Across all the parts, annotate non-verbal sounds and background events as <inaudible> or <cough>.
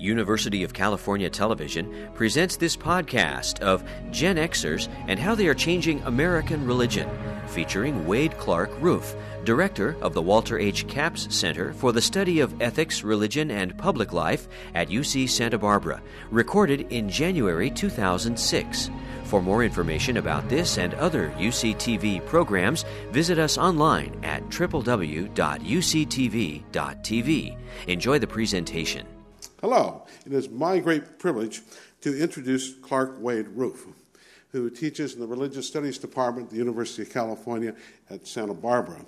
University of California Television presents this podcast of Gen Xers and how they are changing American religion, featuring Wade Clark Roof, director of the Walter H. Capps Center for the Study of Ethics, Religion, and Public Life at UC Santa Barbara, recorded in January 2006. For more information about this and other UCTV programs, visit us online at www.uctv.tv. Enjoy the presentation. Hello, it is my great privilege to introduce Clark Wade Roof, who teaches in the Religious Studies Department at the University of California at Santa Barbara.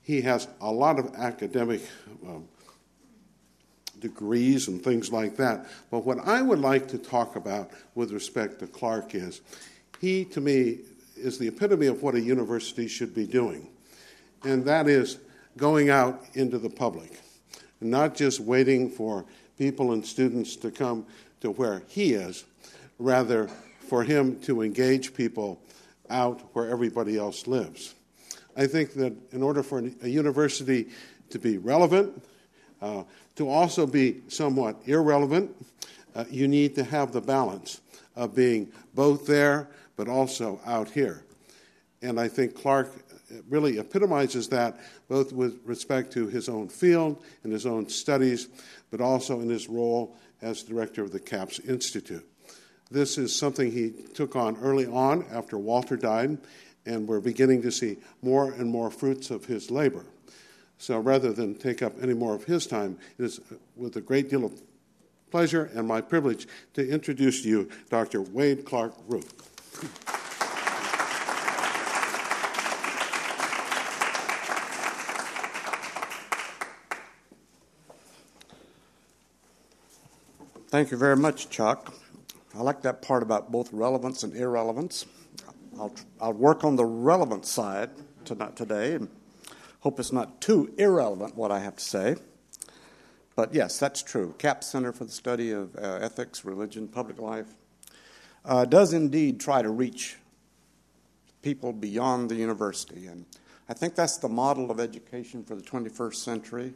He has a lot of academic um, degrees and things like that, but what I would like to talk about with respect to Clark is he, to me, is the epitome of what a university should be doing, and that is going out into the public, not just waiting for people and students to come to where he is, rather, for him to engage people out where everybody else lives. I think that in order for a university to be relevant, uh, to also be somewhat irrelevant, uh, you need to have the balance of being both there but also out here. And I think Clark really epitomizes that both with respect to his own field and his own studies, but also in his role as director of the Capps Institute. This is something he took on early on after Walter died, and we're beginning to see more and more fruits of his labor. So rather than take up any more of his time, it is with a great deal of pleasure and my privilege to introduce to you Dr. Wade Clark Roof. Thank you very much, Chuck. I like that part about both relevance and irrelevance. I'll, I'll work on the relevant side tonight, today and hope it's not too irrelevant what I have to say. But yes, that's true. Capps Center for the Study of uh, Ethics, Religion, Public Life uh, does indeed try to reach people beyond the university. And I think that's the model of education for the 21st century.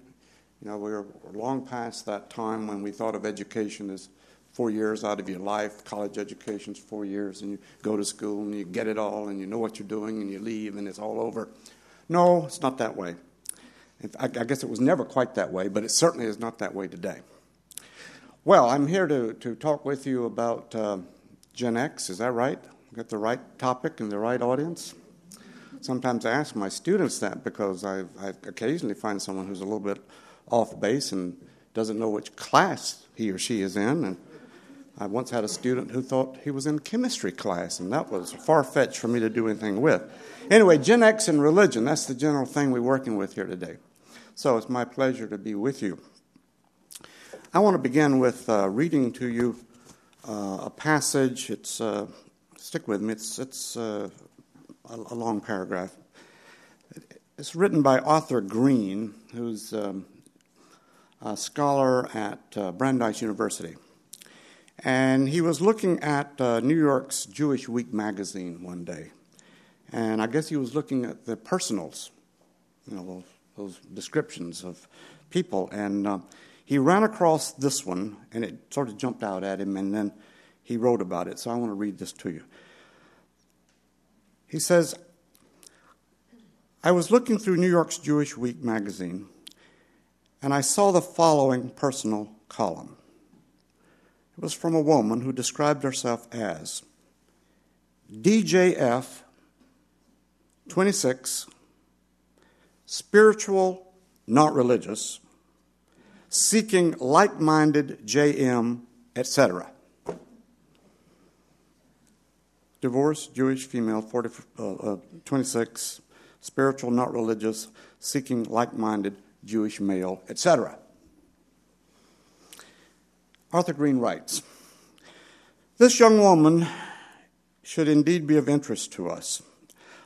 You know, we're long past that time when we thought of education as four years out of your life. College education's four years, and you go to school and you get it all, and you know what you're doing, and you leave, and it's all over. No, it's not that way. I guess it was never quite that way, but it certainly is not that way today. Well, I'm here to, to talk with you about uh, Gen X. Is that right? Got the right topic and the right audience? Sometimes I ask my students that because I, I occasionally find someone who's a little bit off base and doesn't know which class he or she is in. And I once had a student who thought he was in chemistry class, and that was far fetched for me to do anything with. Anyway, Gen X and religion, that's the general thing we're working with here today. So it's my pleasure to be with you. I want to begin with uh, reading to you uh, a passage. It's, uh, stick with me, it's, it's uh, a, a, long paragraph. It's written by Arthur Green, who's um, a scholar at uh, Brandeis University. And he was looking at uh, New York's Jewish Week magazine one day. And I guess he was looking at the personals, you know, those, those descriptions of people. And uh, he ran across this one, and it sort of jumped out at him, and then he wrote about it. So I want to read this to you. He says, I was looking through New York's Jewish Week magazine and I saw the following personal column. It was from a woman who described herself as DJF 26, spiritual, not religious, seeking like minded JM, etc. Divorced, Jewish female, 40, uh, uh, 26, spiritual, not religious, seeking like minded Jewish male, etc. Arthur Green writes This young woman should indeed be of interest to us.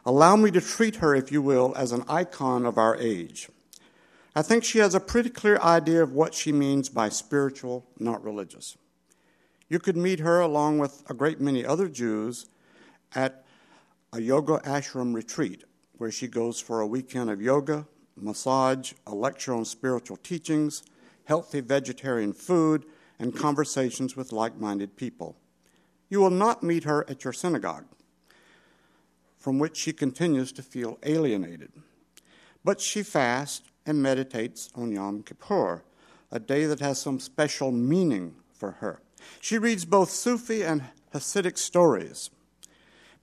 Allow me to treat her, if you will, as an icon of our age. I think she has a pretty clear idea of what she means by spiritual, not religious. You could meet her along with a great many other Jews at a yoga ashram retreat where she goes for a weekend of yoga, massage, a lecture on spiritual teachings, healthy vegetarian food, and conversations with like minded people. You will not meet her at your synagogue, from which she continues to feel alienated. But she fasts and meditates on Yom Kippur, a day that has some special meaning for her. She reads both Sufi and Hasidic stories.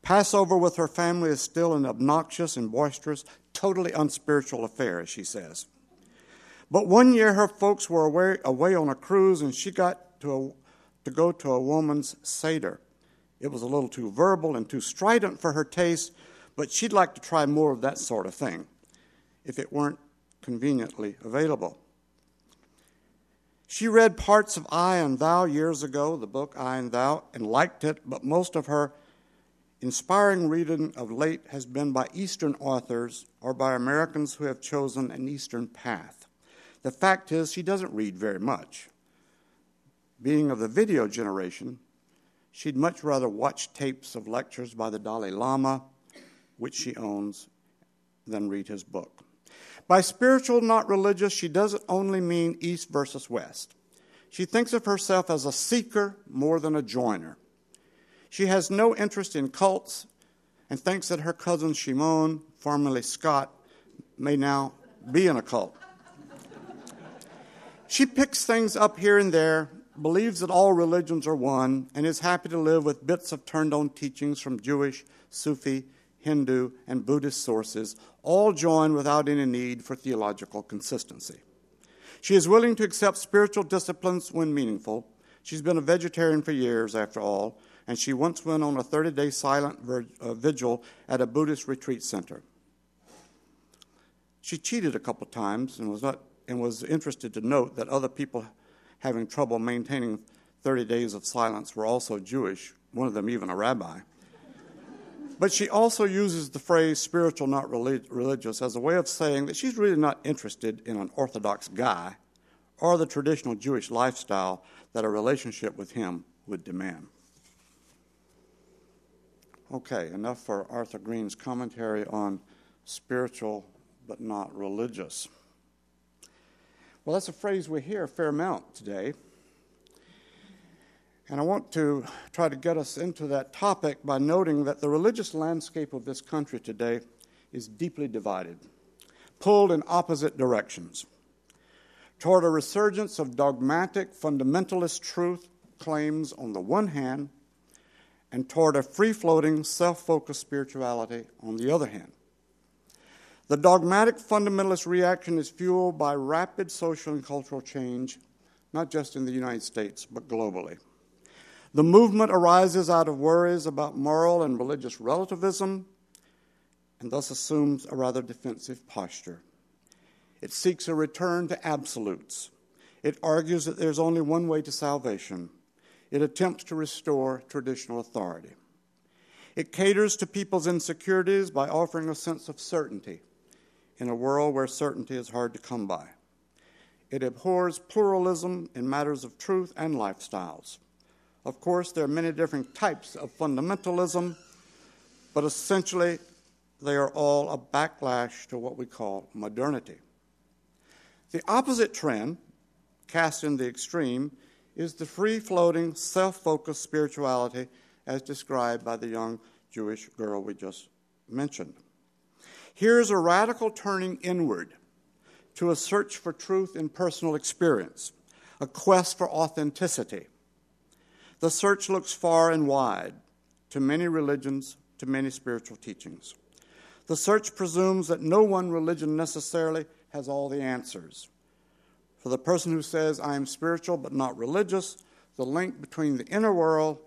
Passover with her family is still an obnoxious and boisterous, totally unspiritual affair, as she says. But one year her folks were away, away on a cruise and she got to, a, to go to a woman's Seder. It was a little too verbal and too strident for her taste, but she'd like to try more of that sort of thing if it weren't conveniently available. She read parts of I and Thou years ago, the book I and Thou, and liked it, but most of her inspiring reading of late has been by Eastern authors or by Americans who have chosen an Eastern path. The fact is, she doesn't read very much. Being of the video generation, she'd much rather watch tapes of lectures by the Dalai Lama, which she owns, than read his book. By spiritual, not religious, she doesn't only mean East versus West. She thinks of herself as a seeker more than a joiner. She has no interest in cults and thinks that her cousin Shimon, formerly Scott, may now be in a cult. She picks things up here and there, believes that all religions are one, and is happy to live with bits of turned on teachings from Jewish, Sufi, Hindu, and Buddhist sources, all joined without any need for theological consistency. She is willing to accept spiritual disciplines when meaningful. She's been a vegetarian for years, after all, and she once went on a 30 day silent uh, vigil at a Buddhist retreat center. She cheated a couple times and was, not, and was interested to note that other people having trouble maintaining 30 days of silence were also Jewish, one of them even a rabbi. But she also uses the phrase spiritual, not religious, as a way of saying that she's really not interested in an Orthodox guy or the traditional Jewish lifestyle that a relationship with him would demand. Okay, enough for Arthur Green's commentary on spiritual but not religious. Well, that's a phrase we hear a fair amount today. And I want to try to get us into that topic by noting that the religious landscape of this country today is deeply divided, pulled in opposite directions toward a resurgence of dogmatic fundamentalist truth claims on the one hand, and toward a free floating, self focused spirituality on the other hand. The dogmatic fundamentalist reaction is fueled by rapid social and cultural change, not just in the United States, but globally. The movement arises out of worries about moral and religious relativism and thus assumes a rather defensive posture. It seeks a return to absolutes. It argues that there's only one way to salvation. It attempts to restore traditional authority. It caters to people's insecurities by offering a sense of certainty in a world where certainty is hard to come by. It abhors pluralism in matters of truth and lifestyles. Of course, there are many different types of fundamentalism, but essentially, they are all a backlash to what we call modernity. The opposite trend, cast in the extreme, is the free floating, self focused spirituality as described by the young Jewish girl we just mentioned. Here's a radical turning inward to a search for truth in personal experience, a quest for authenticity, the search looks far and wide to many religions, to many spiritual teachings. The search presumes that no one religion necessarily has all the answers. For the person who says, I am spiritual but not religious, the link between the inner world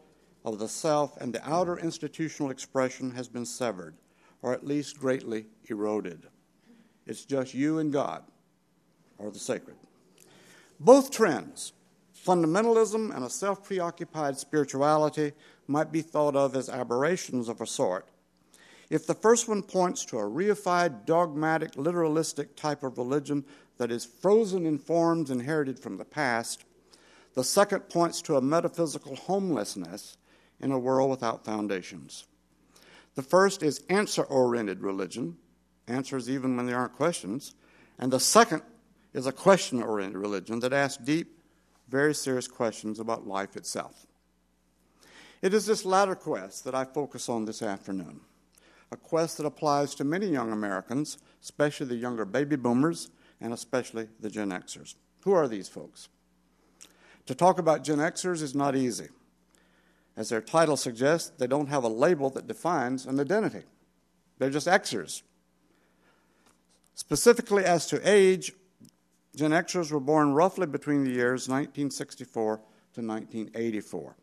of the self and the outer institutional expression has been severed, or at least greatly eroded. It's just you and God, or the sacred. Both trends, Fundamentalism and a self preoccupied spirituality might be thought of as aberrations of a sort. If the first one points to a reified, dogmatic, literalistic type of religion that is frozen in forms inherited from the past, the second points to a metaphysical homelessness in a world without foundations. The first is answer oriented religion, answers even when there aren't questions. And the second is a question oriented religion that asks deep, very serious questions about life itself. It is this latter quest that I focus on this afternoon, a quest that applies to many young Americans, especially the younger baby boomers and especially the Gen Xers. Who are these folks? To talk about Gen Xers is not easy. As their title suggests, they don't have a label that defines an identity. They're just Xers. Specifically as to age, Gen Xers were born roughly between the years 1964 to 1984.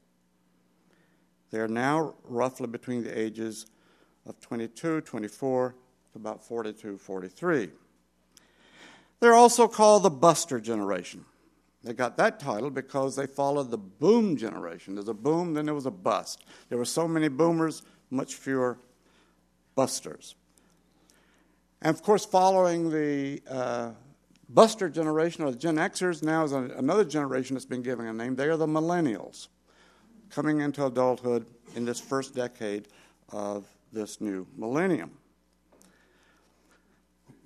They are now roughly between the ages of 22, 24 to about 42, 43. They're also called the Buster generation. They got that title because they followed the boom generation. There's a boom, then there was a bust. There were so many boomers, much fewer busters. And of course, following the uh, buster generation or the Gen Xers, now is a, another generation that's been given a name. They are the millennials coming into adulthood in this first decade of this new millennium.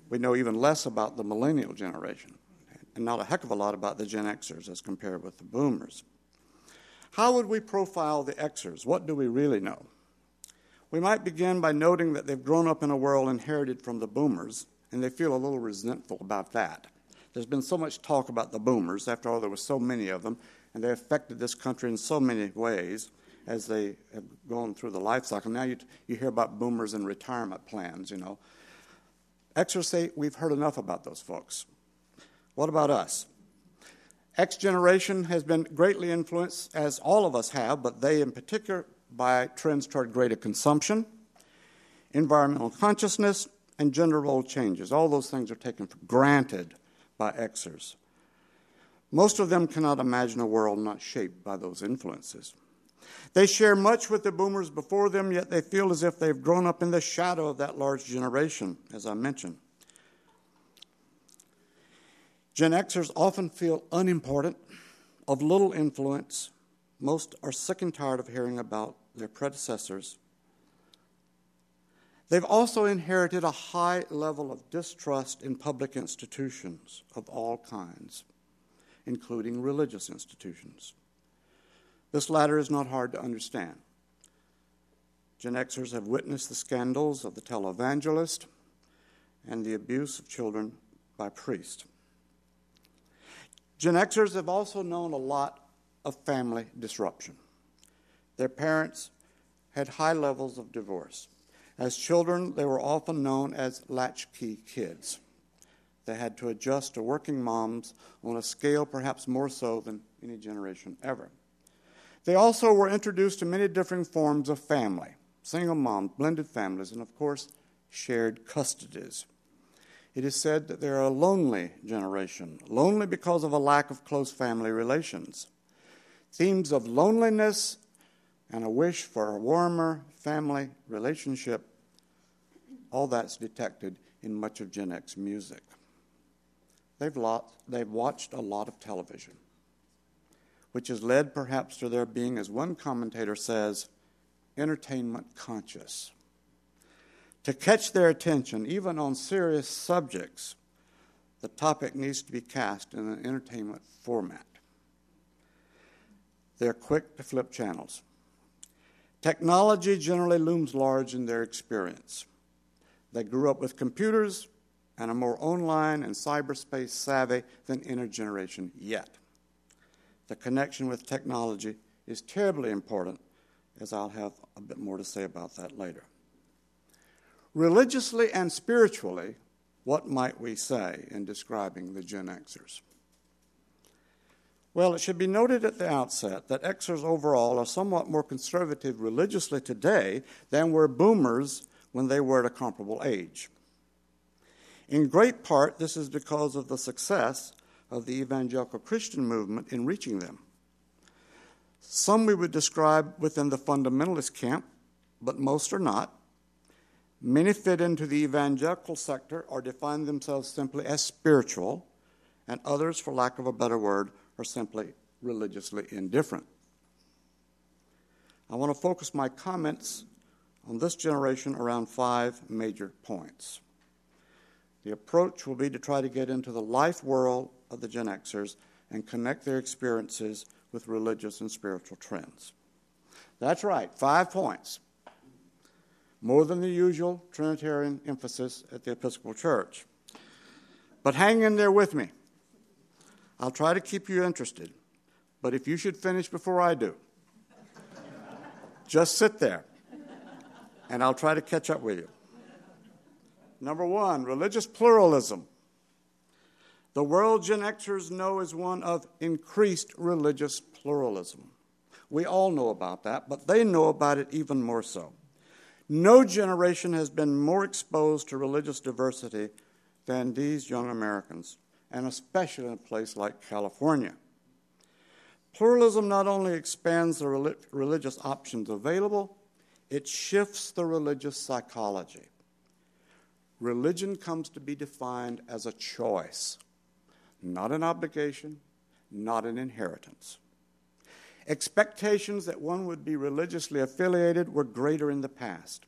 We know even less about the millennial generation and not a heck of a lot about the Gen Xers as compared with the boomers. How would we profile the Xers? What do we really know? We might begin by noting that they've grown up in a world inherited from the boomers, and they feel a little resentful about that. There's been so much talk about the boomers. After all, there were so many of them, and they affected this country in so many ways as they have gone through the life cycle. Now you, you hear about boomers and retirement plans, you know. Say we've heard enough about those folks. What about us? X generation has been greatly influenced, as all of us have, but they in particular, by trends toward greater consumption, environmental consciousness, and gender role changes. All those things are taken for granted by Xers. Most of them cannot imagine a world not shaped by those influences. They share much with the boomers before them, yet they feel as if they've grown up in the shadow of that large generation, as I mentioned. Gen Xers often feel unimportant, of little influence, most are sick and tired of hearing about their predecessors. They've also inherited a high level of distrust in public institutions of all kinds, including religious institutions. This latter is not hard to understand. Gen Xers have witnessed the scandals of the televangelist and the abuse of children by priests. Gen Xers have also known a lot of family disruption. Their parents had high levels of divorce. As children, they were often known as latchkey kids. They had to adjust to working moms on a scale perhaps more so than any generation ever. They also were introduced to many different forms of family single moms, blended families, and of course, shared custodies. It is said that they're a lonely generation, lonely because of a lack of close family relations themes of loneliness and a wish for a warmer family relationship, all that's detected in much of Gen X music. They've, lot, they've watched a lot of television, which has led perhaps to their being, as one commentator says, entertainment conscious. To catch their attention, even on serious subjects, the topic needs to be cast in an entertainment format. They're quick to flip channels. Technology generally looms large in their experience. They grew up with computers and are more online and cyberspace savvy than any generation yet. The connection with technology is terribly important, as I'll have a bit more to say about that later. Religiously and spiritually, what might we say in describing the Gen Xers? Well, it should be noted at the outset that Xers overall are somewhat more conservative religiously today than were boomers when they were at a comparable age. In great part, this is because of the success of the evangelical Christian movement in reaching them. Some we would describe within the fundamentalist camp, but most are not. Many fit into the evangelical sector or define themselves simply as spiritual, and others, for lack of a better word, are simply religiously indifferent. I want to focus my comments on this generation around five major points. The approach will be to try to get into the life world of the Gen Xers and connect their experiences with religious and spiritual trends. That's right, five points. More than the usual Trinitarian emphasis at the Episcopal Church. But hang in there with me. I'll try to keep you interested. But if you should finish before I do, <laughs> just sit there and I'll try to catch up with you. Number one, religious pluralism. The world Gen Xers know is one of increased religious pluralism. We all know about that, but they know about it even more so. No generation has been more exposed to religious diversity than these young Americans, and especially in a place like California. Pluralism not only expands the religious options available, it shifts the religious psychology. Religion comes to be defined as a choice, not an obligation, not an inheritance. Expectations that one would be religiously affiliated were greater in the past.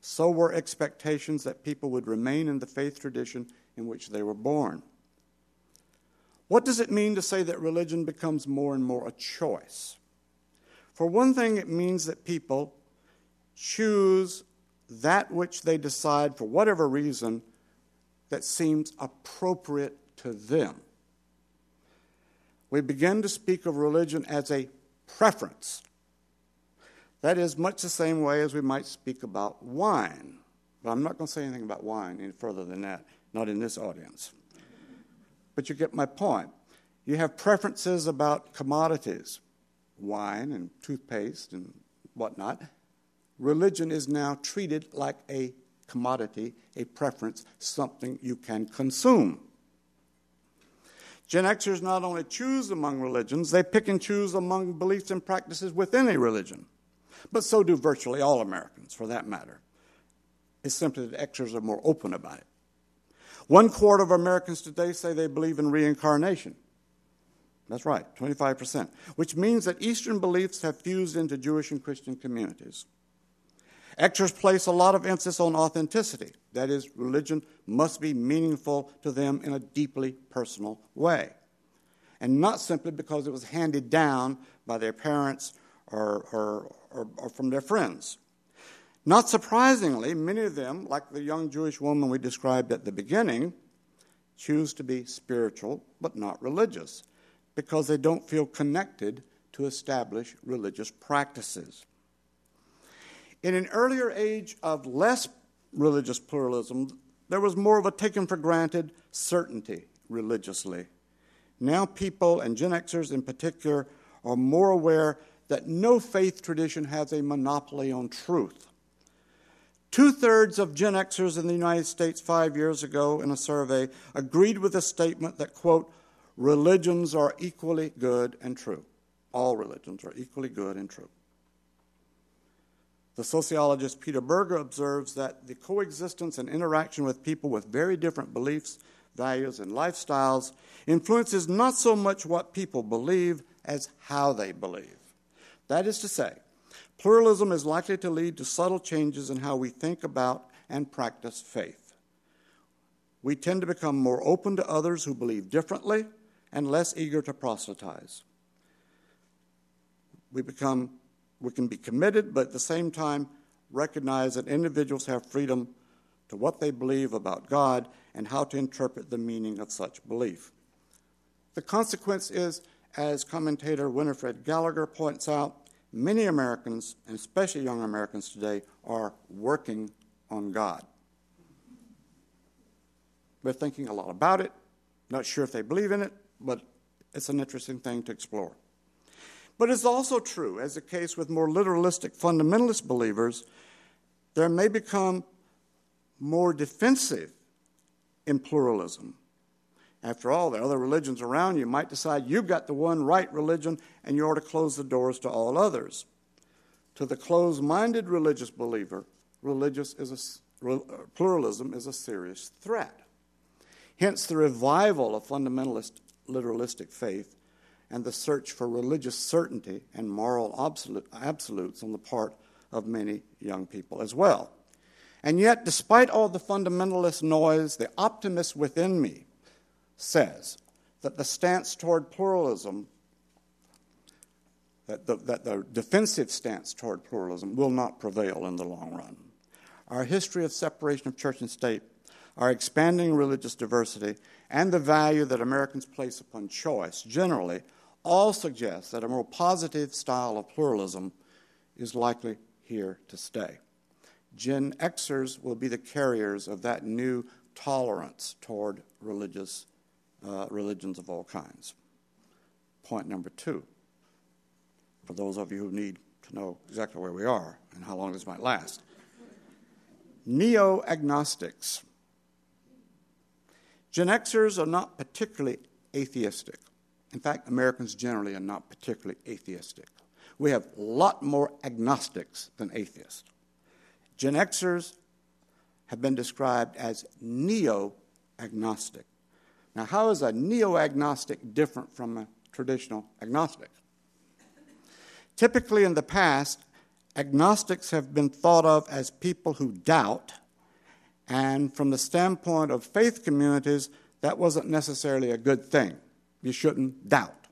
So were expectations that people would remain in the faith tradition in which they were born. What does it mean to say that religion becomes more and more a choice? For one thing, it means that people choose that which they decide for whatever reason that seems appropriate to them. We begin to speak of religion as a preference. That is much the same way as we might speak about wine. But I'm not going to say anything about wine any further than that, not in this audience. But you get my point. You have preferences about commodities, wine and toothpaste and whatnot. Religion is now treated like a commodity, a preference, something you can consume. Gen Xers not only choose among religions, they pick and choose among beliefs and practices within a religion. But so do virtually all Americans, for that matter. It's simply that Xers are more open about it. One quarter of Americans today say they believe in reincarnation. That's right, 25%, which means that Eastern beliefs have fused into Jewish and Christian communities. Xers place a lot of emphasis on authenticity. That is, religion must be meaningful to them in a deeply personal way. And not simply because it was handed down by their parents or, or, or, or from their friends. Not surprisingly, many of them, like the young Jewish woman we described at the beginning, choose to be spiritual but not religious because they don't feel connected to established religious practices. In an earlier age of less religious pluralism, there was more of a taken for granted certainty religiously. Now, people, and Gen Xers in particular, are more aware that no faith tradition has a monopoly on truth. Two thirds of Gen Xers in the United States five years ago in a survey agreed with the statement that, quote, religions are equally good and true. All religions are equally good and true. The sociologist Peter Berger observes that the coexistence and interaction with people with very different beliefs, values, and lifestyles influences not so much what people believe as how they believe. That is to say, Pluralism is likely to lead to subtle changes in how we think about and practice faith. We tend to become more open to others who believe differently and less eager to proselytize. We become we can be committed, but at the same time recognize that individuals have freedom to what they believe about God and how to interpret the meaning of such belief. The consequence is, as commentator Winifred Gallagher points out, Many Americans, and especially young Americans today, are working on God. They're thinking a lot about it, not sure if they believe in it, but it's an interesting thing to explore. But it's also true, as the case with more literalistic fundamentalist believers, there may become more defensive in pluralism after all, the other religions around you might decide you've got the one right religion and you ought to close the doors to all others. To the closed minded religious believer, religious is a, uh, pluralism is a serious threat. Hence, the revival of fundamentalist literalistic faith and the search for religious certainty and moral absolutes on the part of many young people as well. And yet, despite all the fundamentalist noise, the optimist within me says that the stance toward pluralism, that the, that the defensive stance toward pluralism, will not prevail in the long run. Our history of separation of church and state, our expanding religious diversity, and the value that Americans place upon choice generally all suggest that a more positive style of pluralism is likely here to stay. Gen Xers will be the carriers of that new tolerance toward religious uh, religions of all kinds. Point number two, for those of you who need to know exactly where we are and how long this might last. Neo agnostics. Gen Xers are not particularly atheistic. In fact, Americans generally are not particularly atheistic. We have a lot more agnostics than atheists. Gen Xers have been described as neo agnostic. Now, how is a neo agnostic different from a traditional agnostic? Typically, in the past, agnostics have been thought of as people who doubt, and from the standpoint of faith communities, that wasn't necessarily a good thing. You shouldn't doubt.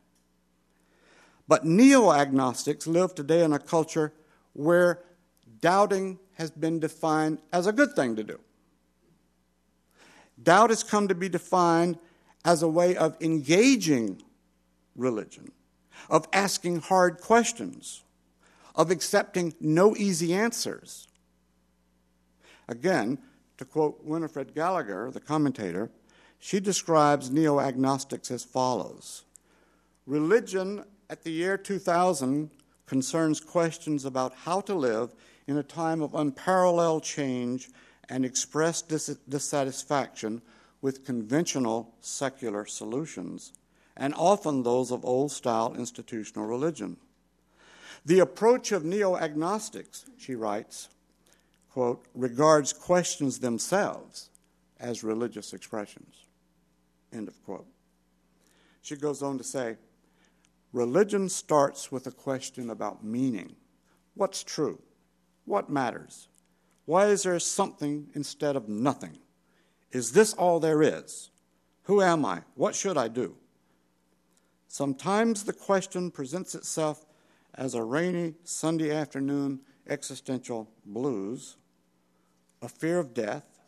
But neo agnostics live today in a culture where doubting has been defined as a good thing to do. Doubt has come to be defined as a way of engaging religion, of asking hard questions, of accepting no easy answers. Again, to quote Winifred Gallagher, the commentator, she describes neo agnostics as follows Religion at the year 2000 concerns questions about how to live in a time of unparalleled change and expressed dis- dissatisfaction with conventional secular solutions, and often those of old style institutional religion. The approach of neo agnostics, she writes, quote, regards questions themselves as religious expressions. End of quote. She goes on to say, religion starts with a question about meaning. What's true? What matters? Why is there something instead of nothing? Is this all there is? Who am I? What should I do? Sometimes the question presents itself as a rainy Sunday afternoon existential blues, a fear of death,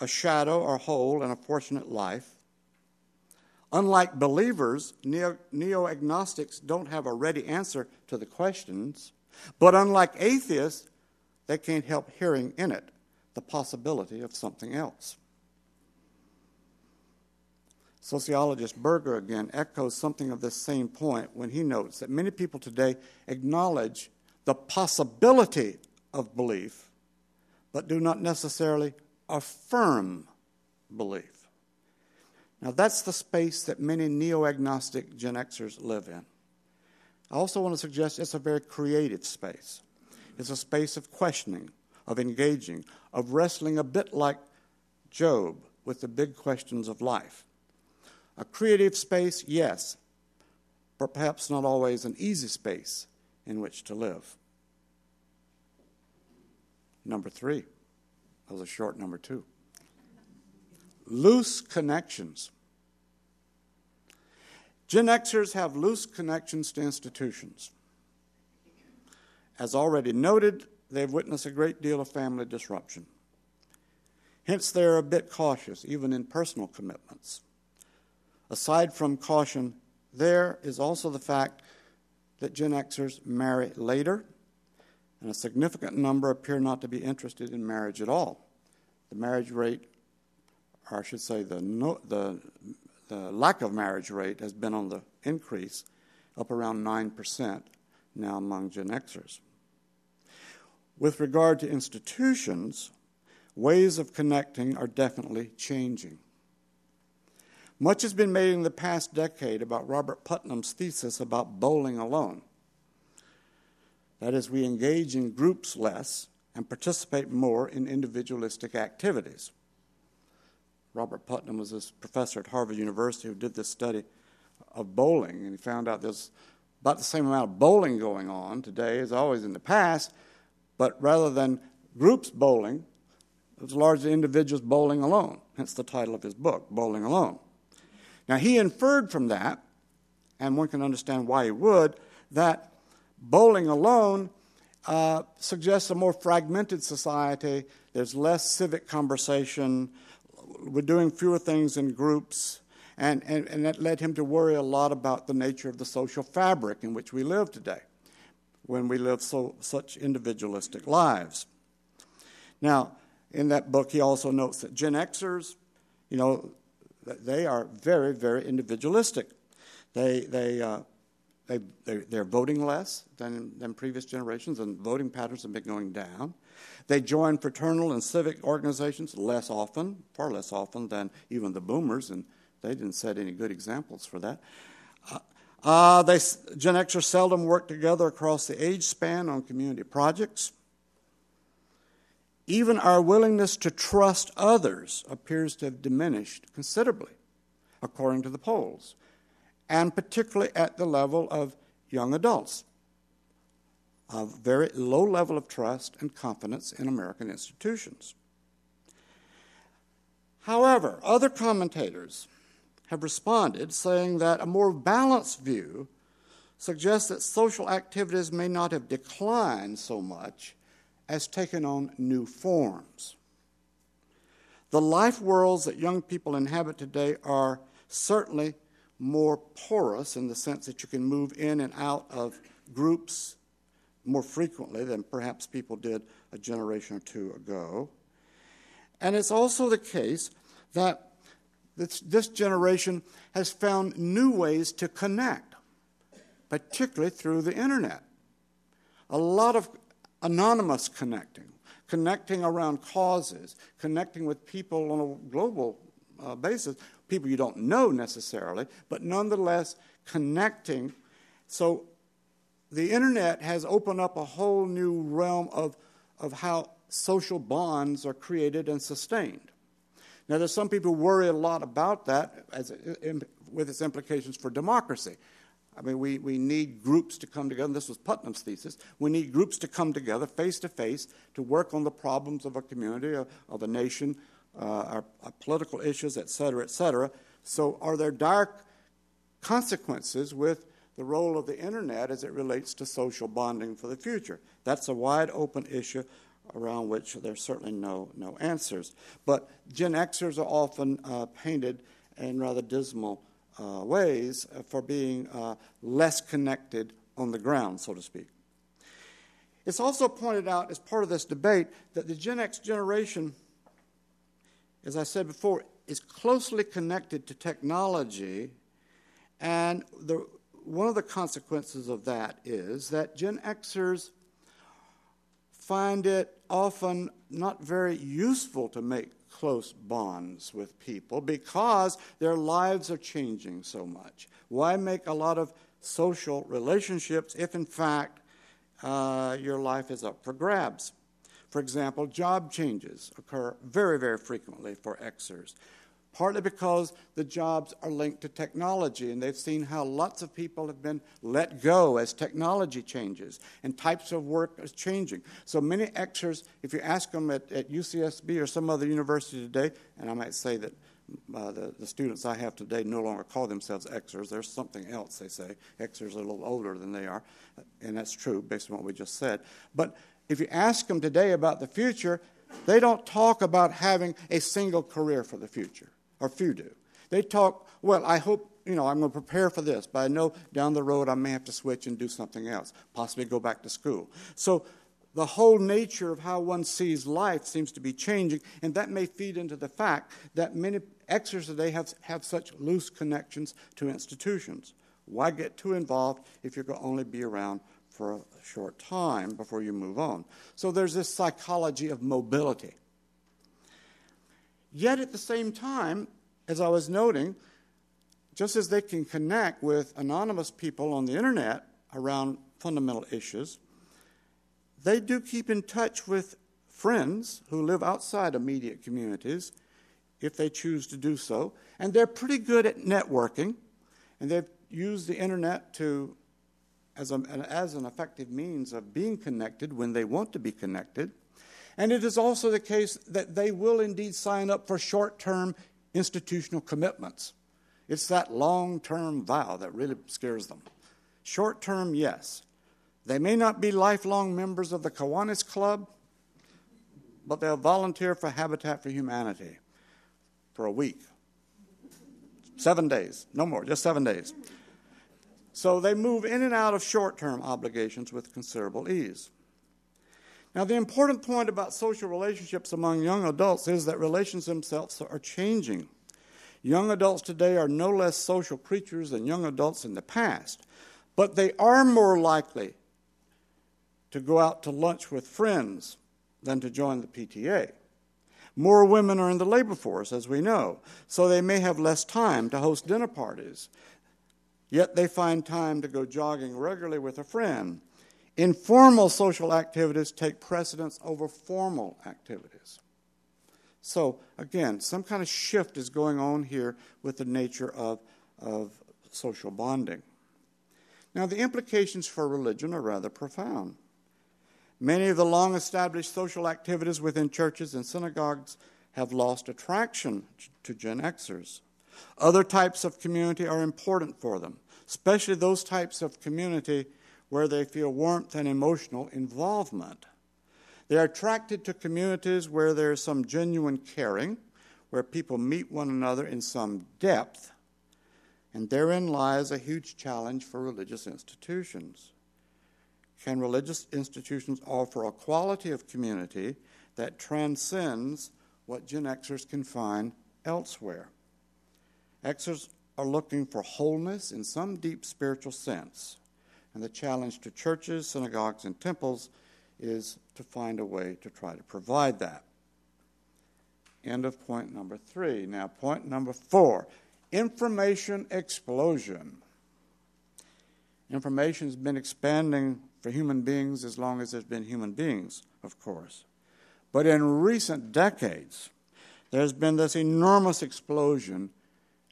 a shadow or hole in a fortunate life. Unlike believers, neo agnostics don't have a ready answer to the questions, but unlike atheists, they can't help hearing in it the possibility of something else. Sociologist Berger again echoes something of this same point when he notes that many people today acknowledge the possibility of belief, but do not necessarily affirm belief. Now, that's the space that many neo agnostic Gen Xers live in. I also want to suggest it's a very creative space. It's a space of questioning, of engaging, of wrestling a bit like Job with the big questions of life. A creative space, yes, but perhaps not always an easy space in which to live. Number three, that was a short number two. Loose connections. Gen Xers have loose connections to institutions. As already noted, they've witnessed a great deal of family disruption. Hence, they're a bit cautious, even in personal commitments. Aside from caution, there is also the fact that Gen Xers marry later, and a significant number appear not to be interested in marriage at all. The marriage rate, or I should say, the, no, the, the lack of marriage rate has been on the increase, up around 9% now among Gen Xers. With regard to institutions, ways of connecting are definitely changing. Much has been made in the past decade about Robert Putnam's thesis about bowling alone. That is, we engage in groups less and participate more in individualistic activities. Robert Putnam was this professor at Harvard University who did this study of bowling, and he found out there's about the same amount of bowling going on today as always in the past, but rather than groups bowling, it was largely individuals bowling alone, hence the title of his book, Bowling Alone. Now, he inferred from that, and one can understand why he would, that bowling alone uh, suggests a more fragmented society. There's less civic conversation. We're doing fewer things in groups. And, and, and that led him to worry a lot about the nature of the social fabric in which we live today, when we live so, such individualistic lives. Now, in that book, he also notes that Gen Xers, you know, they are very, very individualistic. They, they, uh, they, they're, voting less than, than previous generations, and voting patterns have been going down. They join fraternal and civic organizations less often, far less often than even the boomers, and they didn't set any good examples for that. Uh, uh, they, Gen Xers seldom work together across the age span on community projects. Even our willingness to trust others appears to have diminished considerably, according to the polls, and particularly at the level of young adults. A very low level of trust and confidence in American institutions. However, other commentators have responded saying that a more balanced view suggests that social activities may not have declined so much as taken on new forms. The life worlds that young people inhabit today are certainly more porous in the sense that you can move in and out of groups more frequently than perhaps people did a generation or two ago. And it's also the case that this, this generation has found new ways to connect, particularly through the internet. A lot of anonymous connecting, connecting around causes, connecting with people on a global uh, basis, people you don't know necessarily, but nonetheless connecting. So the internet has opened up a whole new realm of, of how social bonds are created and sustained. Now, there's some people worry a lot about that as, in, with its implications for democracy. I mean, we, we need groups to come together. This was Putnam's thesis. We need groups to come together face to face to work on the problems of a community, of, of a nation, uh, our, our, political issues, et cetera, et cetera. So, are there dark consequences with the role of the internet as it relates to social bonding for the future? That's a wide open issue around which there's certainly no, no answers. But Gen Xers are often uh, painted in rather dismal uh, ways for being uh, less connected on the ground, so to speak. It's also pointed out as part of this debate that the Gen X generation, as I said before, is closely connected to technology, and the, one of the consequences of that is that Gen Xers find it often not very useful to make close bonds with people because their lives are changing so much. Why make a lot of social relationships if, in fact, uh, your life is up for grabs? For example, job changes occur very, very frequently for Xers partly because the jobs are linked to technology, and they've seen how lots of people have been let go as technology changes and types of work is changing. So many Xers, if you ask them at, at UCSB or some other university today, and I might say that uh, the, the, students I have today no longer call themselves Xers. There's something else they say. Xers are a little older than they are, and that's true based on what we just said. But if you ask them today about the future, they don't talk about having a single career for the future or few do. They talk, well, I hope, you know, I'm going to prepare for this, but I know down the road I may have to switch and do something else, possibly go back to school. So the whole nature of how one sees life seems to be changing, and that may feed into the fact that many Xers today have, have such loose connections to institutions. Why get too involved if you're going to only be around for a short time before you move on? So there's this psychology of mobility. Yet at the same time, as I was noting, just as they can connect with anonymous people on the internet around fundamental issues, they do keep in touch with friends who live outside immediate communities if they choose to do so. And they're pretty good at networking, and they've used the internet to as, a, as an effective means of being connected when they want to be connected. And it is also the case that they will indeed sign up for short term institutional commitments. It's that long term vow that really scares them. Short term, yes. They may not be lifelong members of the Kiwanis Club, but they'll volunteer for Habitat for Humanity for a week. Seven days, no more, just seven days. So they move in and out of short term obligations with considerable ease. Now, the important point about social relationships among young adults is that relations themselves are changing. Young adults today are no less social creatures than young adults in the past, but they are more likely to go out to lunch with friends than to join the PTA. More women are in the labor force, as we know, so they may have less time to host dinner parties. Yet they find time to go jogging regularly with a friend. Informal social activities take precedence over formal activities. So, again, some kind of shift is going on here with the nature of, of social bonding. Now, the implications for religion are rather profound. Many of the long established social activities within churches and synagogues have lost attraction to Gen Xers. Other types of community are important for them, especially those types of community where they feel warmth and emotional involvement. They're attracted to communities where there's some genuine caring, where people meet one another in some depth, and therein lies a huge challenge for religious institutions. Can religious institutions offer a quality of community that transcends what Gen Xers can find elsewhere? Xers are looking for wholeness in some deep spiritual sense, and the challenge to churches, synagogues, and temples is to find a way to try to provide that. End of point number three. Now, point number four information explosion. Information has been expanding for human beings as long as there's been human beings, of course. But in recent decades, there's been this enormous explosion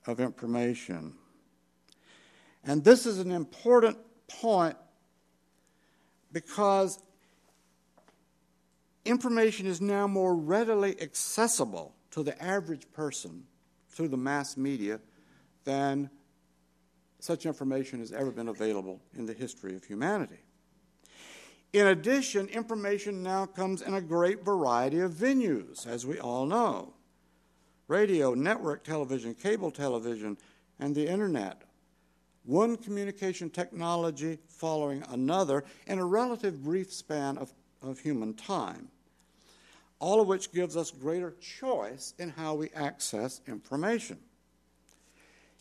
of information. And this is an important point because information is now more readily accessible to the average person through the mass media than such information has ever been available in the history of humanity. In addition, information now comes in a great variety of venues, as we all know radio, network television, cable television, and the internet. One communication technology following another in a relative brief span of, of human time all of which gives us greater choice in how we access information.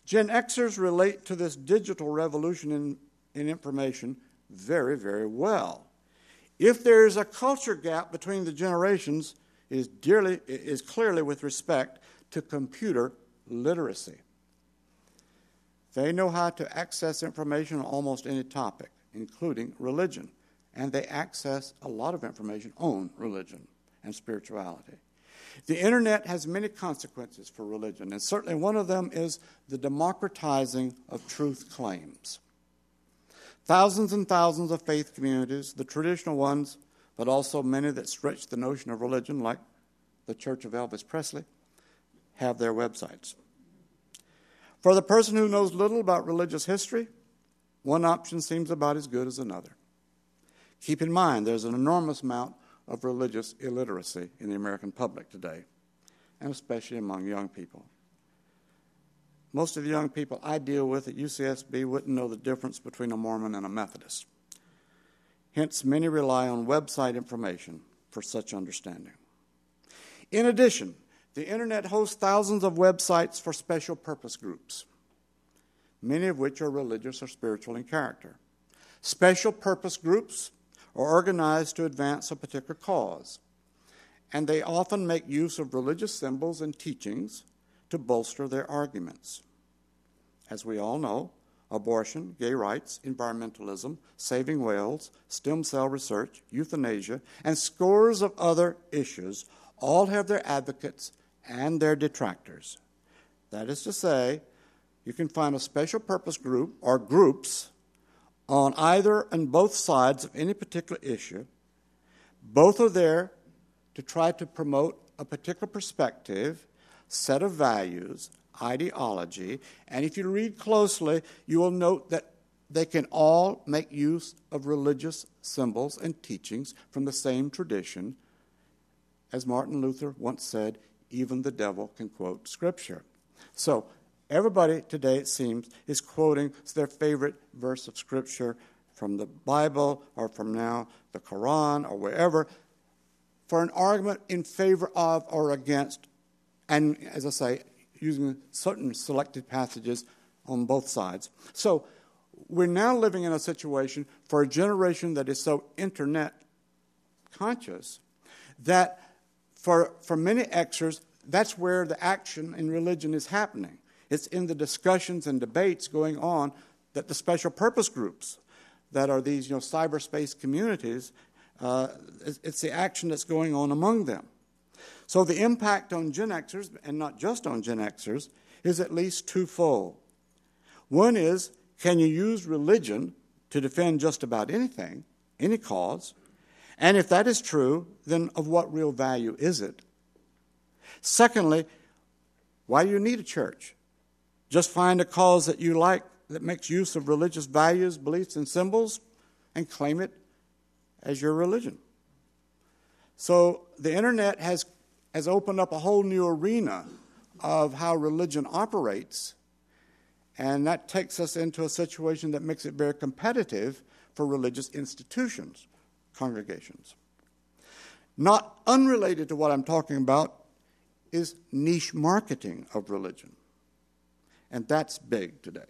Gen Xers relate to this digital revolution in, in information very, very well. If there is a culture gap between the generations, it is, dearly, it is clearly with respect to computer literacy. They know how to access information on almost any topic, including religion, and they access a lot of information on religion and spirituality. The internet has many consequences for religion, and certainly one of them is the democratizing of truth claims. Thousands and thousands of faith communities, the traditional ones, but also many that stretch the notion of religion, like the Church of Elvis Presley, have their websites. For the person who knows little about religious history, one option seems about as good as another. Keep in mind, there's an enormous amount of religious illiteracy in the American public today, and especially among young people. Most of the young people I deal with at UCSB wouldn't know the difference between a Mormon and a Methodist. Hence, many rely on website information for such understanding. In addition, the internet hosts thousands of websites for special purpose groups, many of which are religious or spiritual in character. Special purpose groups are organized to advance a particular cause. And they often make use of religious symbols and teachings to bolster their arguments. As we all know, abortion, gay rights, environmentalism, saving whales, stem cell research, euthanasia, and scores of other issues all have their advocates and their detractors. That is to say, you can find a special purpose group or groups on either and both sides of any particular issue. Both are there to try to promote a particular perspective, set of values, ideology. And if you read closely, you will note that they can all make use of religious symbols and teachings from the same tradition. As Martin Luther once said, even the devil can quote scripture. So, everybody today, it seems, is quoting their favorite verse of scripture from the Bible or from now the Quran or wherever for an argument in favor of or against, and as I say, using certain selected passages on both sides. So we're now living in a situation for a generation that is so internet conscious that for, for many Xers, that's where the action in religion is happening. It's in the discussions and debates going on that the special purpose groups that are these you know, cyberspace communities, uh, it's, it's the action that's going on among them. So the impact on Gen Xers, and not just on Gen Xers, is at least twofold. One is can you use religion to defend just about anything, any cause? And if that is true, then of what real value is it? Secondly, why do you need a church? Just find a cause that you like that makes use of religious values, beliefs, and symbols and claim it as your religion. So the internet has, has opened up a whole new arena of how religion operates, and that takes us into a situation that makes it very competitive for religious institutions, congregations. Not unrelated to what I'm talking about is niche marketing of religion. And that's big today.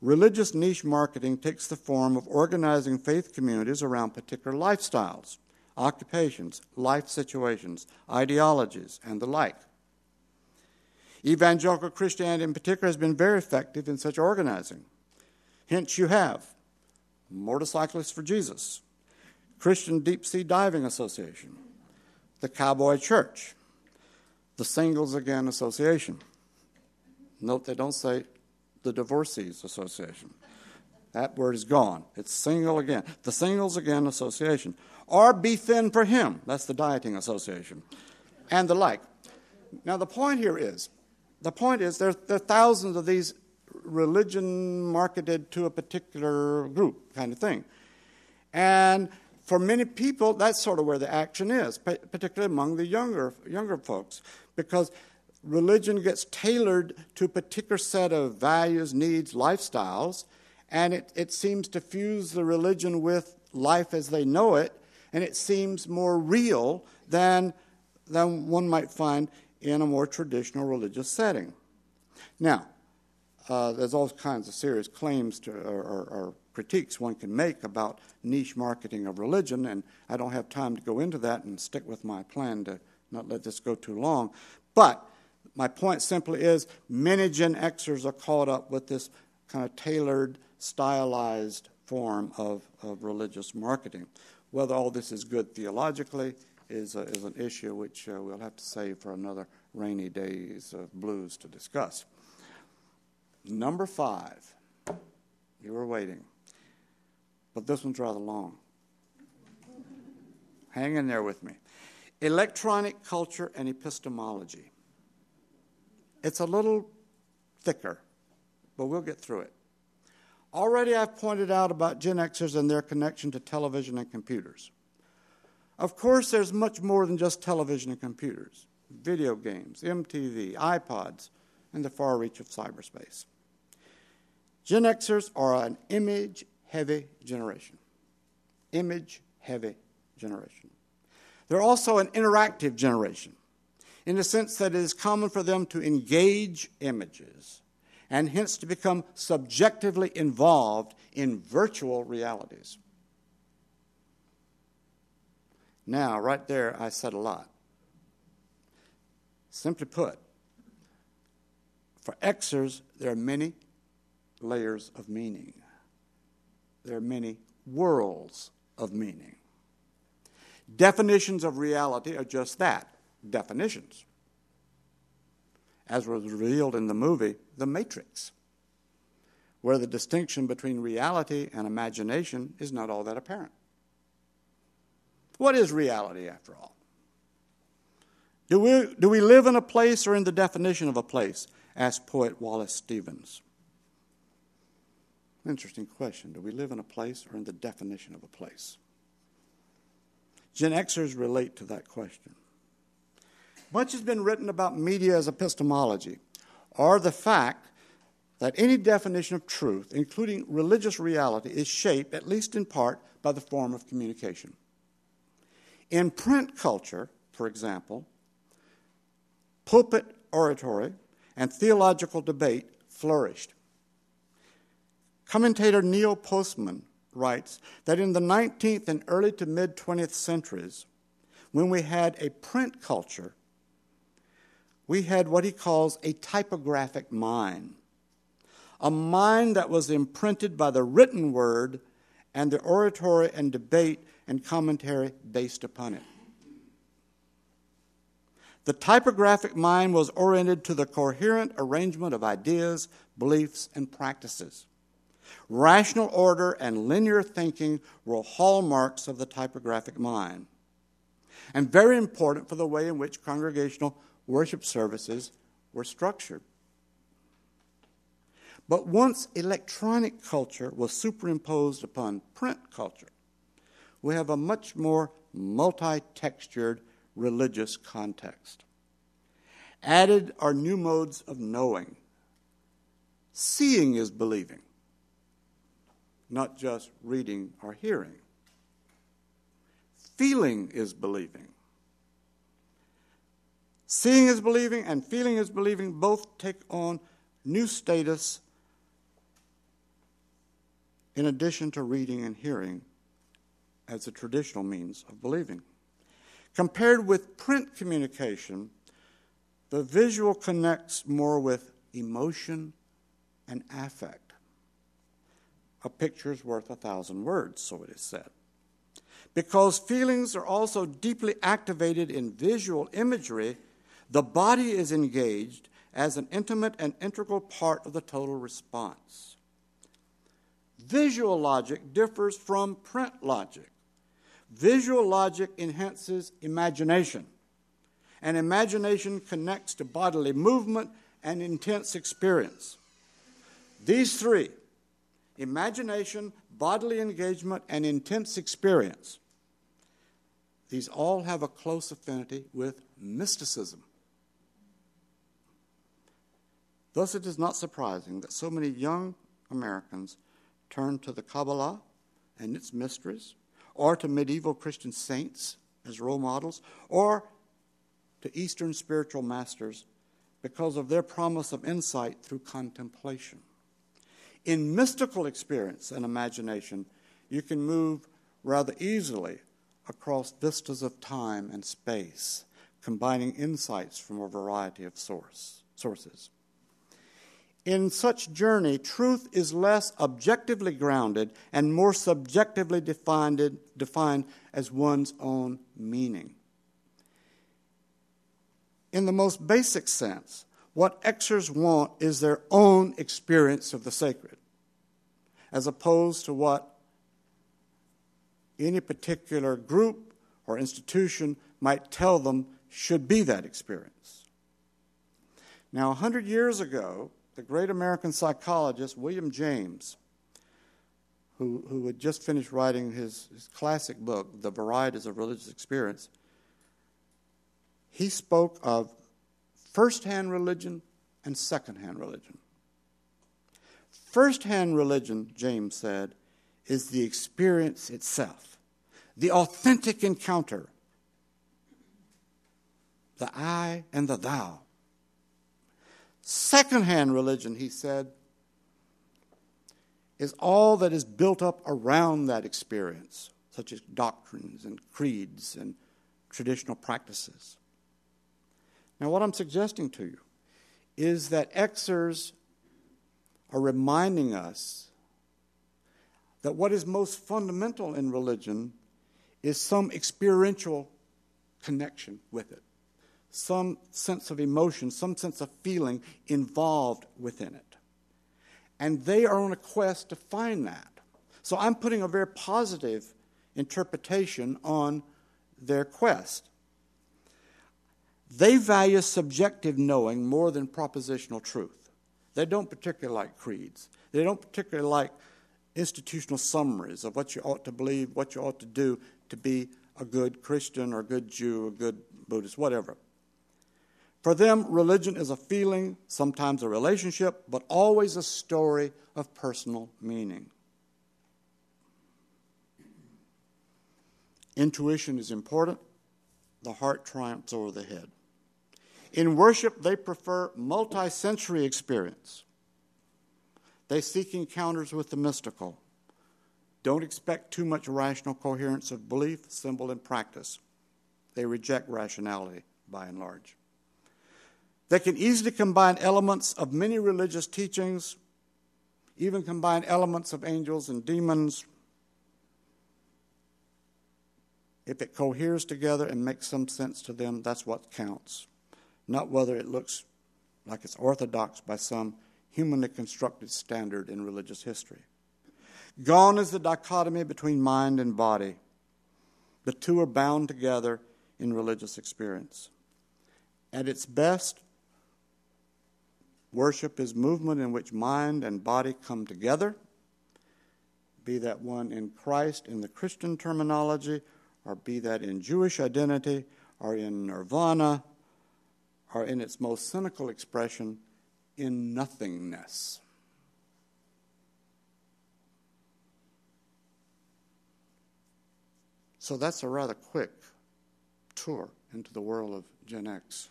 Religious niche marketing takes the form of organizing faith communities around particular lifestyles, occupations, life situations, ideologies, and the like. Evangelical Christianity, in particular, has been very effective in such organizing. Hence, you have Motorcyclists for Jesus, Christian Deep Sea Diving Association, the Cowboy Church, the Singles Again Association. Note they don't say the Divorcees Association. That word is gone. It's single again. The Singles Again Association. Or Be Thin for Him. That's the Dieting Association. And the like. Now, the point here is the point is there, there are thousands of these religion marketed to a particular group kind of thing. And for many people, that's sort of where the action is, particularly among the younger, younger folks, because religion gets tailored to a particular set of values, needs, lifestyles, and it, it seems to fuse the religion with life as they know it, and it seems more real than, than one might find in a more traditional religious setting. Now, uh, there's all kinds of serious claims to, or, or, or, critiques one can make about niche marketing of religion, and I don't have time to go into that and stick with my plan to not let this go too long. But my point simply is many Gen Xers are caught up with this kind of tailored, stylized form of, of religious marketing. Whether all this is good theologically is, a, is an issue which uh, we'll have to save for another rainy days of blues to discuss. Number five, you were waiting, but this one's rather long. Hang in there with me. Electronic culture and epistemology. It's a little thicker, but we'll get through it. Already I've pointed out about Gen Xers and their connection to television and computers. Of course, there's much more than just television and computers video games, MTV, iPods, and the far reach of cyberspace. Gen Xers are an image heavy generation. Image heavy generation. They're also an interactive generation in the sense that it is common for them to engage images and hence to become subjectively involved in virtual realities. Now, right there, I said a lot. Simply put, for Xers, there are many layers of meaning. There are many worlds of meaning. Definitions of reality are just that definitions, as was revealed in the movie The Matrix, where the distinction between reality and imagination is not all that apparent. What is reality, after all? Do we, do we live in a place or in the definition of a place? asked poet Wallace Stevens. Interesting question. Do we live in a place or in the definition of a place? Gen Xers relate to that question. Much has been written about media as epistemology, or the fact that any definition of truth, including religious reality, is shaped, at least in part, by the form of communication. In print culture, for example, pulpit oratory and theological debate flourished. Commentator Neil Postman writes that in the 19th and early to mid 20th centuries, when we had a print culture, we had what he calls a typographic mind, a mind that was imprinted by the written word and the oratory and debate and commentary based upon it. The typographic mind was oriented to the coherent arrangement of ideas, beliefs, and practices. Rational order and linear thinking were hallmarks of the typographic mind, and very important for the way in which congregational worship services were structured. But once electronic culture was superimposed upon print culture, we have a much more multi textured religious context. Added are new modes of knowing. Seeing is believing not just reading or hearing. Feeling is believing. Seeing is believing and feeling is believing both take on new status in addition to reading and hearing as a traditional means of believing. Compared with print communication, the visual connects more with emotion and affect. A picture is worth a thousand words, so it is said. Because feelings are also deeply activated in visual imagery, the body is engaged as an intimate and integral part of the total response. Visual logic differs from print logic. Visual logic enhances imagination, and imagination connects to bodily movement and intense experience. These three, imagination, bodily engagement, and intense experience. These all have a close affinity with mysticism. Thus, it is not surprising that so many young Americans turn to the Kabbalah and its mysteries, or to medieval Christian saints as role models, or to Eastern spiritual masters because of their promise of insight through contemplation. In mystical experience and imagination, you can move rather easily across vistas of time and space, combining insights from a variety of source, sources. In such journey, truth is less objectively grounded and more subjectively defined, defined as one's own meaning. In the most basic sense, what Xers want is their own experience of the sacred, as opposed to what any particular group or institution might tell them should be that experience. Now, 100 years ago, the great American psychologist William James, who, who had just finished writing his, his classic book, The Varieties of Religious Experience, he spoke of first hand religion and second hand religion. First hand religion, James said, is the experience itself, the authentic encounter, the I and the thou. Second hand religion, he said, is all that is built up around that experience, such as doctrines and creeds and traditional practices. Now, what I'm suggesting to you is that Xers are reminding us that what is most fundamental in religion is some experiential connection with it, some sense of emotion, some sense of feeling involved within it. And they are on a quest to find that. So I'm putting a very positive interpretation on their quest. They value subjective knowing more than propositional truth. They don't particularly like creeds. They don't particularly like institutional summaries of what you ought to believe, what you ought to do to be a good Christian or a good Jew, a good Buddhist, whatever. For them, religion is a feeling, sometimes a relationship, but always a story of personal meaning. Intuition is important. The heart triumphs over the head. In worship, they prefer multi-sensory experience. They seek encounters with the mystical. Don't expect too much rational coherence of belief, symbol, and practice. They reject rationality by and large. They can easily combine elements of many religious teachings, even combine elements of angels and demons. If it coheres together and makes some sense to them, that's what counts, not whether it looks like it's orthodox by some humanly constructed standard in religious history. Gone is the dichotomy between mind and body. The two are bound together in religious experience. At its best, worship is movement in which mind and body come together, be that one in Christ in the Christian terminology, or be that in Jewish identity, or in nirvana, or in its most cynical expression, in nothingness. So that's a rather quick tour into the world of Gen X.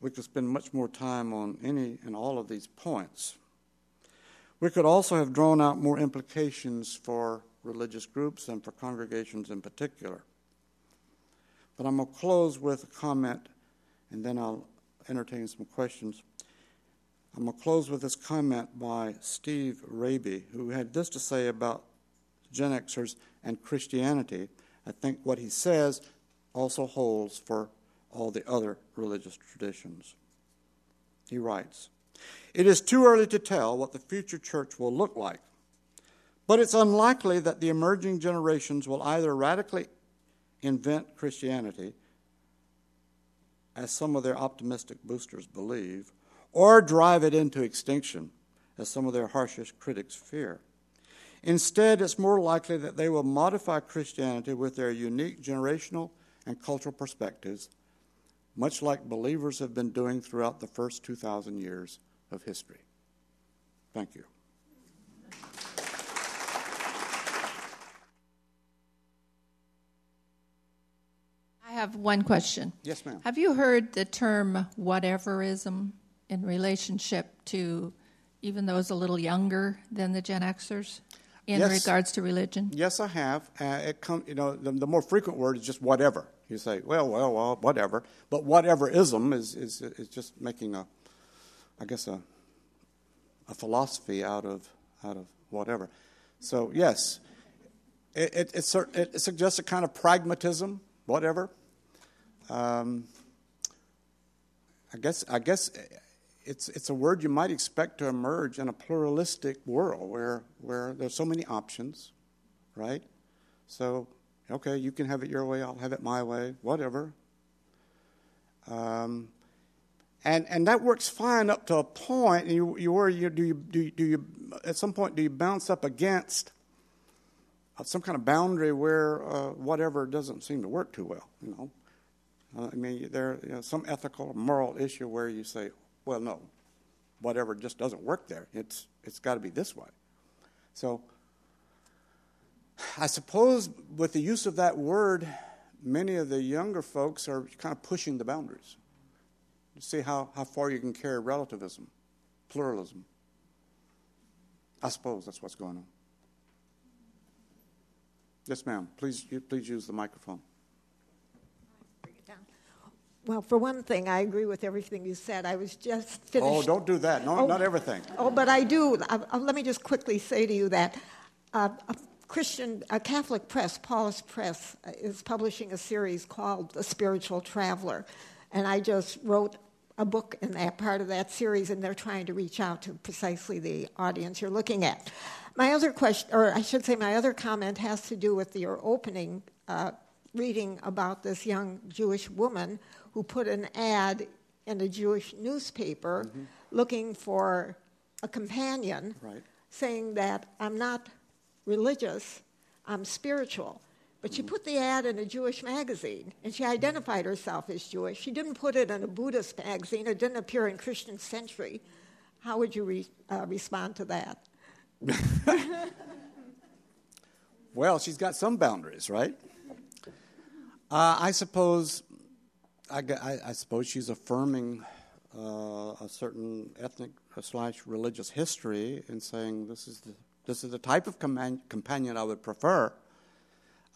We could spend much more time on any and all of these points. We could also have drawn out more implications for religious groups and for congregations in particular. But I'm going to close with a comment and then I'll entertain some questions. I'm going to close with this comment by Steve Rabey, who had this to say about Gen Xers and Christianity. I think what he says also holds for all the other religious traditions. He writes It is too early to tell what the future church will look like, but it's unlikely that the emerging generations will either radically invent Christianity as some of their optimistic boosters believe, or drive it into extinction, as some of their harshest critics fear. Instead, it's more likely that they will modify Christianity with their unique generational and cultural perspectives, much like believers have been doing throughout the first 2,000 years of history. Thank you. Have one question. Yes, ma'am. Have you heard the term whateverism in relationship to even those a little younger than the Gen Xers in yes. regards to religion? Yes, I have. Uh, it come, you know, the, the, more frequent word is just whatever. You say, well, well, well, whatever. But whateverism is, is, is just making a, I guess, a, a philosophy out of, out of whatever. So, yes, it, it, it, it suggests a kind of pragmatism, whatever. Um, I guess I guess it's it's a word you might expect to emerge in a pluralistic world where where there's so many options, right? So okay, you can have it your way, I'll have it my way, whatever. Um, and and that works fine up to a point. And you you where you do you do you, do you at some point do you bounce up against some kind of boundary where uh, whatever doesn't seem to work too well, you know? I mean, there you know, some ethical or moral issue where you say, well, no, whatever just doesn't work there. It's it's got to be this way. So, I suppose with the use of that word, many of the younger folks are kind of pushing the boundaries to see how, how far you can carry relativism, pluralism. I suppose that's what's going on. Yes, ma'am. Please, please use the microphone. Well, for one thing, I agree with everything you said. I was just finished. Oh, don't do that. No, oh, not everything. Oh, but I do. I, I, let me just quickly say to you that uh, a Christian, a Catholic press, Paulist Press, uh, is publishing a series called The Spiritual Traveler. And I just wrote a book in that part of that series, and they're trying to reach out to precisely the audience you're looking at. My other question, or I should say, my other comment has to do with your opening uh, reading about this young Jewish woman who put an ad in a Jewish newspaper mm-hmm. looking for a companion, right. saying that I'm not religious, I'm spiritual. But she mm-hmm. put the ad in a Jewish magazine, and she identified herself as Jewish. She didn't put it in a Buddhist magazine. It didn't appear in Christian Century. How would you re- uh, respond to that? <laughs> well, she's got some boundaries, right? Uh, I suppose, I, I, I, suppose she's affirming uh, a certain ethnic slash religious history and saying this is the this is the type of com- companion I would prefer.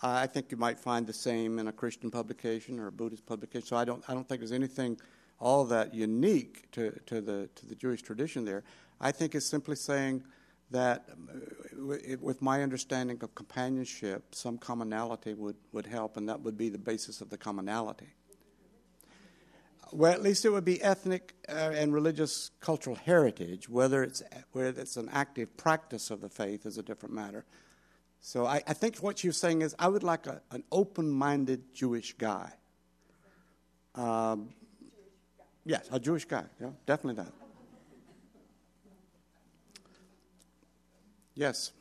I think you might find the same in a Christian publication or a Buddhist publication. So I don't I don't think there's anything all that unique to, to the to the Jewish tradition there. I think it's simply saying that uh, with my understanding of companionship, some commonality would, would help, and that would be the basis of the commonality. Well, at least it would be ethnic uh, and religious cultural heritage. Whether it's, whether it's an active practice of the faith is a different matter. So I, I think what you're saying is I would like a, an open minded Jewish guy. Um, yes, a Jewish guy. Yeah, definitely that. Yes.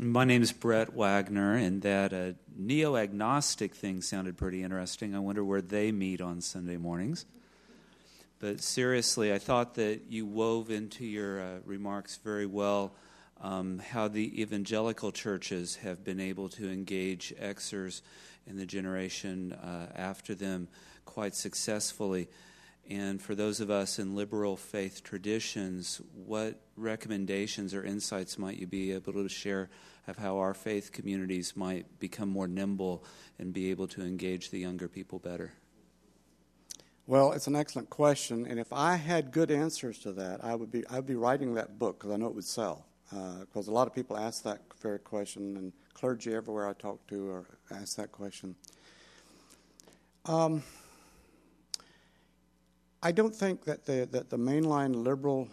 My name is Brett Wagner, and that uh, neo agnostic thing sounded pretty interesting. I wonder where they meet on Sunday mornings. But seriously, I thought that you wove into your uh, remarks very well um, how the evangelical churches have been able to engage Xers in the generation uh, after them quite successfully. And for those of us in liberal faith traditions, what recommendations or insights might you be able to share of how our faith communities might become more nimble and be able to engage the younger people better? Well, it's an excellent question, and if I had good answers to that, I would be I'd be writing that book because I know it would sell. Because uh, a lot of people ask that very question, and clergy everywhere I talk to are ask that question. Um, I don't think that the, that the mainline liberal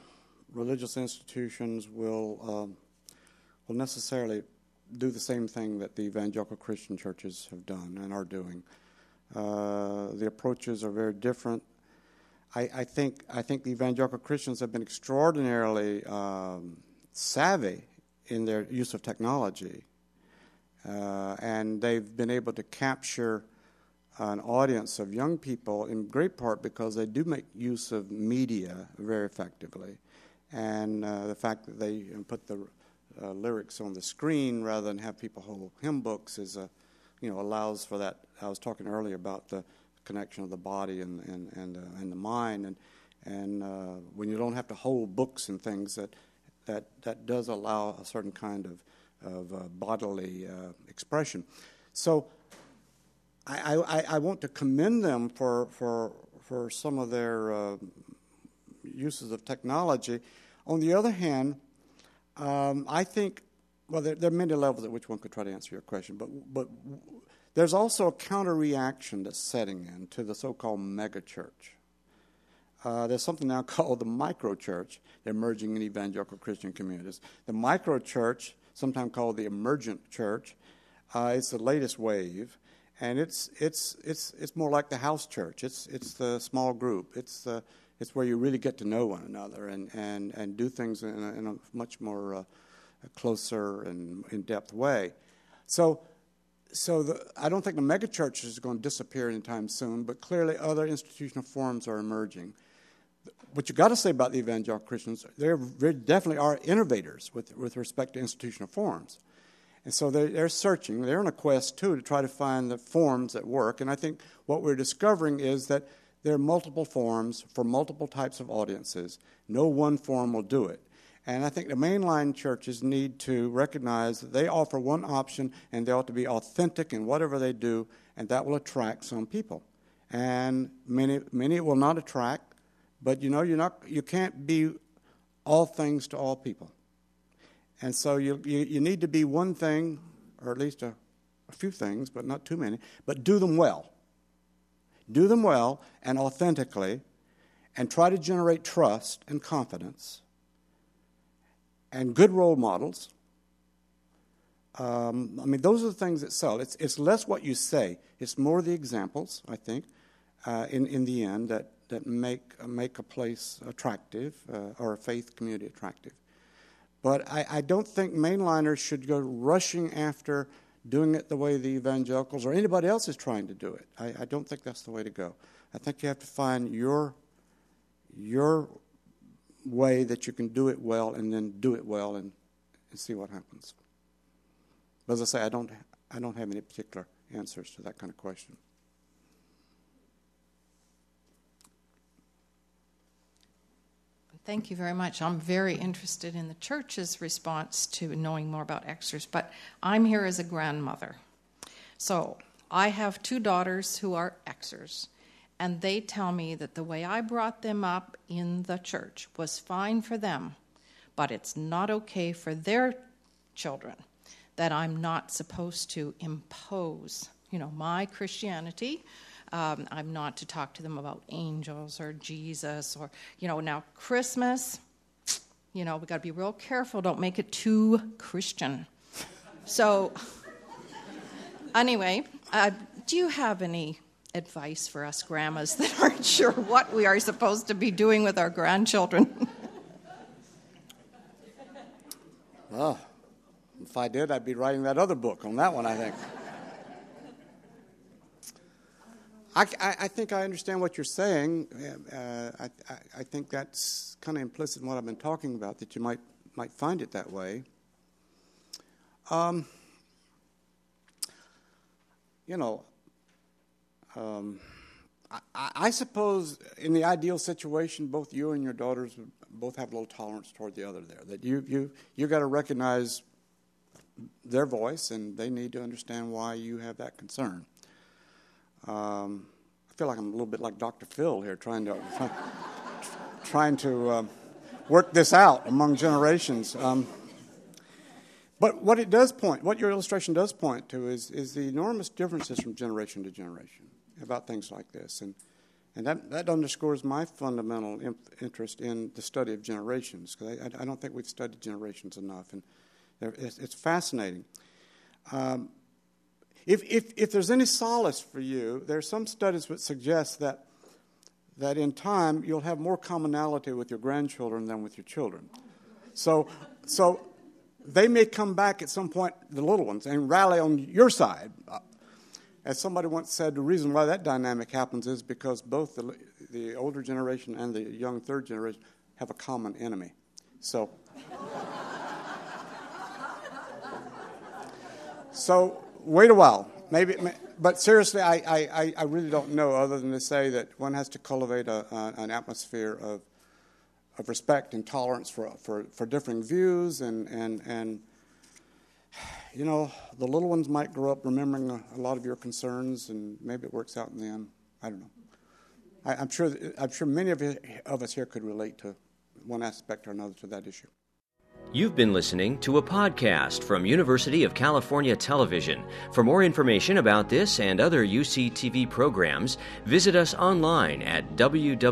religious institutions will, um, will necessarily do the same thing that the evangelical Christian churches have done and are doing. Uh, the approaches are very different. I, I, think, I think the evangelical Christians have been extraordinarily um, savvy in their use of technology, uh, and they've been able to capture an audience of young people in great part because they do make use of media very effectively. And uh, the fact that they put the uh, lyrics on the screen rather than have people hold hymn books is a, you know, allows for that. I was talking earlier about the connection of the body and and and, uh, and the mind, and and uh, when you don't have to hold books and things, that that that does allow a certain kind of of uh, bodily uh, expression. So I, I, I, want to commend them for, for, for some of their uh, uses of technology. On the other hand, um, I think, well, there, there, are many levels at which one could try to answer your question, but, but there's also a counter reaction that's setting in to the so called megachurch. Uh, there's something now <laughs> called the microchurch emerging in evangelical Christian communities. The microchurch, sometimes called the emergent church, uh, is the latest wave and it's it's it's it's more like the house church. It's it's the small group. It's the it's where you really get to know one another and and and do things in a, in a much more uh, closer and in depth way. So. So the, I don't think the megachurch is going to disappear anytime soon, but clearly other institutional forms are emerging. What you've got to say about the evangelical Christians, they definitely are innovators with with respect to institutional forms. And so they're, they're, searching. They're on a quest, too, to try to find the forms that work. And I think what we're discovering is that there are multiple forms for multiple types of audiences. No one form will do it. And I think the mainline churches need to recognize that they offer one option and they ought to be authentic in whatever they do, and that will attract some people. And many, many will not attract, but you know, you're not, you can't be all things to all people. And so you, you, you need to be one thing, or at least a, a few things, but not too many, but do them well. Do them well and authentically, and try to generate trust and confidence and good role models Um, I mean, those are the things that sell. It's, it's less what you say, it's more the examples, I think, uh, in, in the end, that, that make, make a place attractive uh, or a faith community attractive. But I, I don't think mainliners should go rushing after doing it the way the evangelicals or anybody else is trying to do it. I, I don't think that's the way to go. I think you have to find your your way that you can do it well and then do it well and, and see what happens. But as I say, I don't I don't have any particular answers to that kind of question. Thank you very much. I'm very interested in the church's response to knowing more about Xers, but I'm here as a grandmother. So I have two daughters who are Xers, and they tell me that the way I brought them up in the church was fine for them, but it's not okay for their children, that I'm not supposed to impose, you know, my Christianity um, I'm not to talk to them about angels or Jesus or, you know, now Christmas, you know, we got to be real careful. Don't make it too Christian. So, anyway, uh, do you have any advice for us grandmas that aren't sure what we are supposed to be doing with our grandchildren? well, if I did, I'd be writing that other book on that one, I think. I, I, think I understand what you're saying. Uh, I, I, think that's kind of implicit in what I've been talking about, that you might, might find it that way. Um, you know, um, I, I, suppose in the ideal situation, both you and your daughters would both have a little tolerance toward the other there. That you, you, you got to recognize their voice and they need to understand why you have that concern. Um, I feel like I'm a little bit like Dr. Phil here, trying to <laughs> trying to uh, work this out among generations. Um, but what it does point, what your illustration does point to, is is the enormous differences from generation to generation about things like this, and and that, that underscores my fundamental interest in the study of generations because I, I, don't think we've studied generations enough, and it's, it's fascinating. Um, if, if, if there's any solace for you, there are some studies that suggest that, that in time you'll have more commonality with your grandchildren than with your children. So, so they may come back at some point, the little ones, and rally on your side. As somebody once said, the reason why that dynamic happens is because both the, the older generation and the young third generation have a common enemy. So, <laughs> so wait a while. Maybe, but seriously, I, I, I really don't know other than to say that one has to cultivate a, an atmosphere of, of respect and tolerance for, for, for differing views. And, and, and, you know, the little ones might grow up remembering a, a lot of your concerns, and maybe it works out in the end. I don't know. I, am sure, I'm sure many of, of us here could relate to one aspect or another to that issue. You've been listening to a podcast from University of California Television. For more information about this and other UCTV programs, visit us online at www.uctv.tv.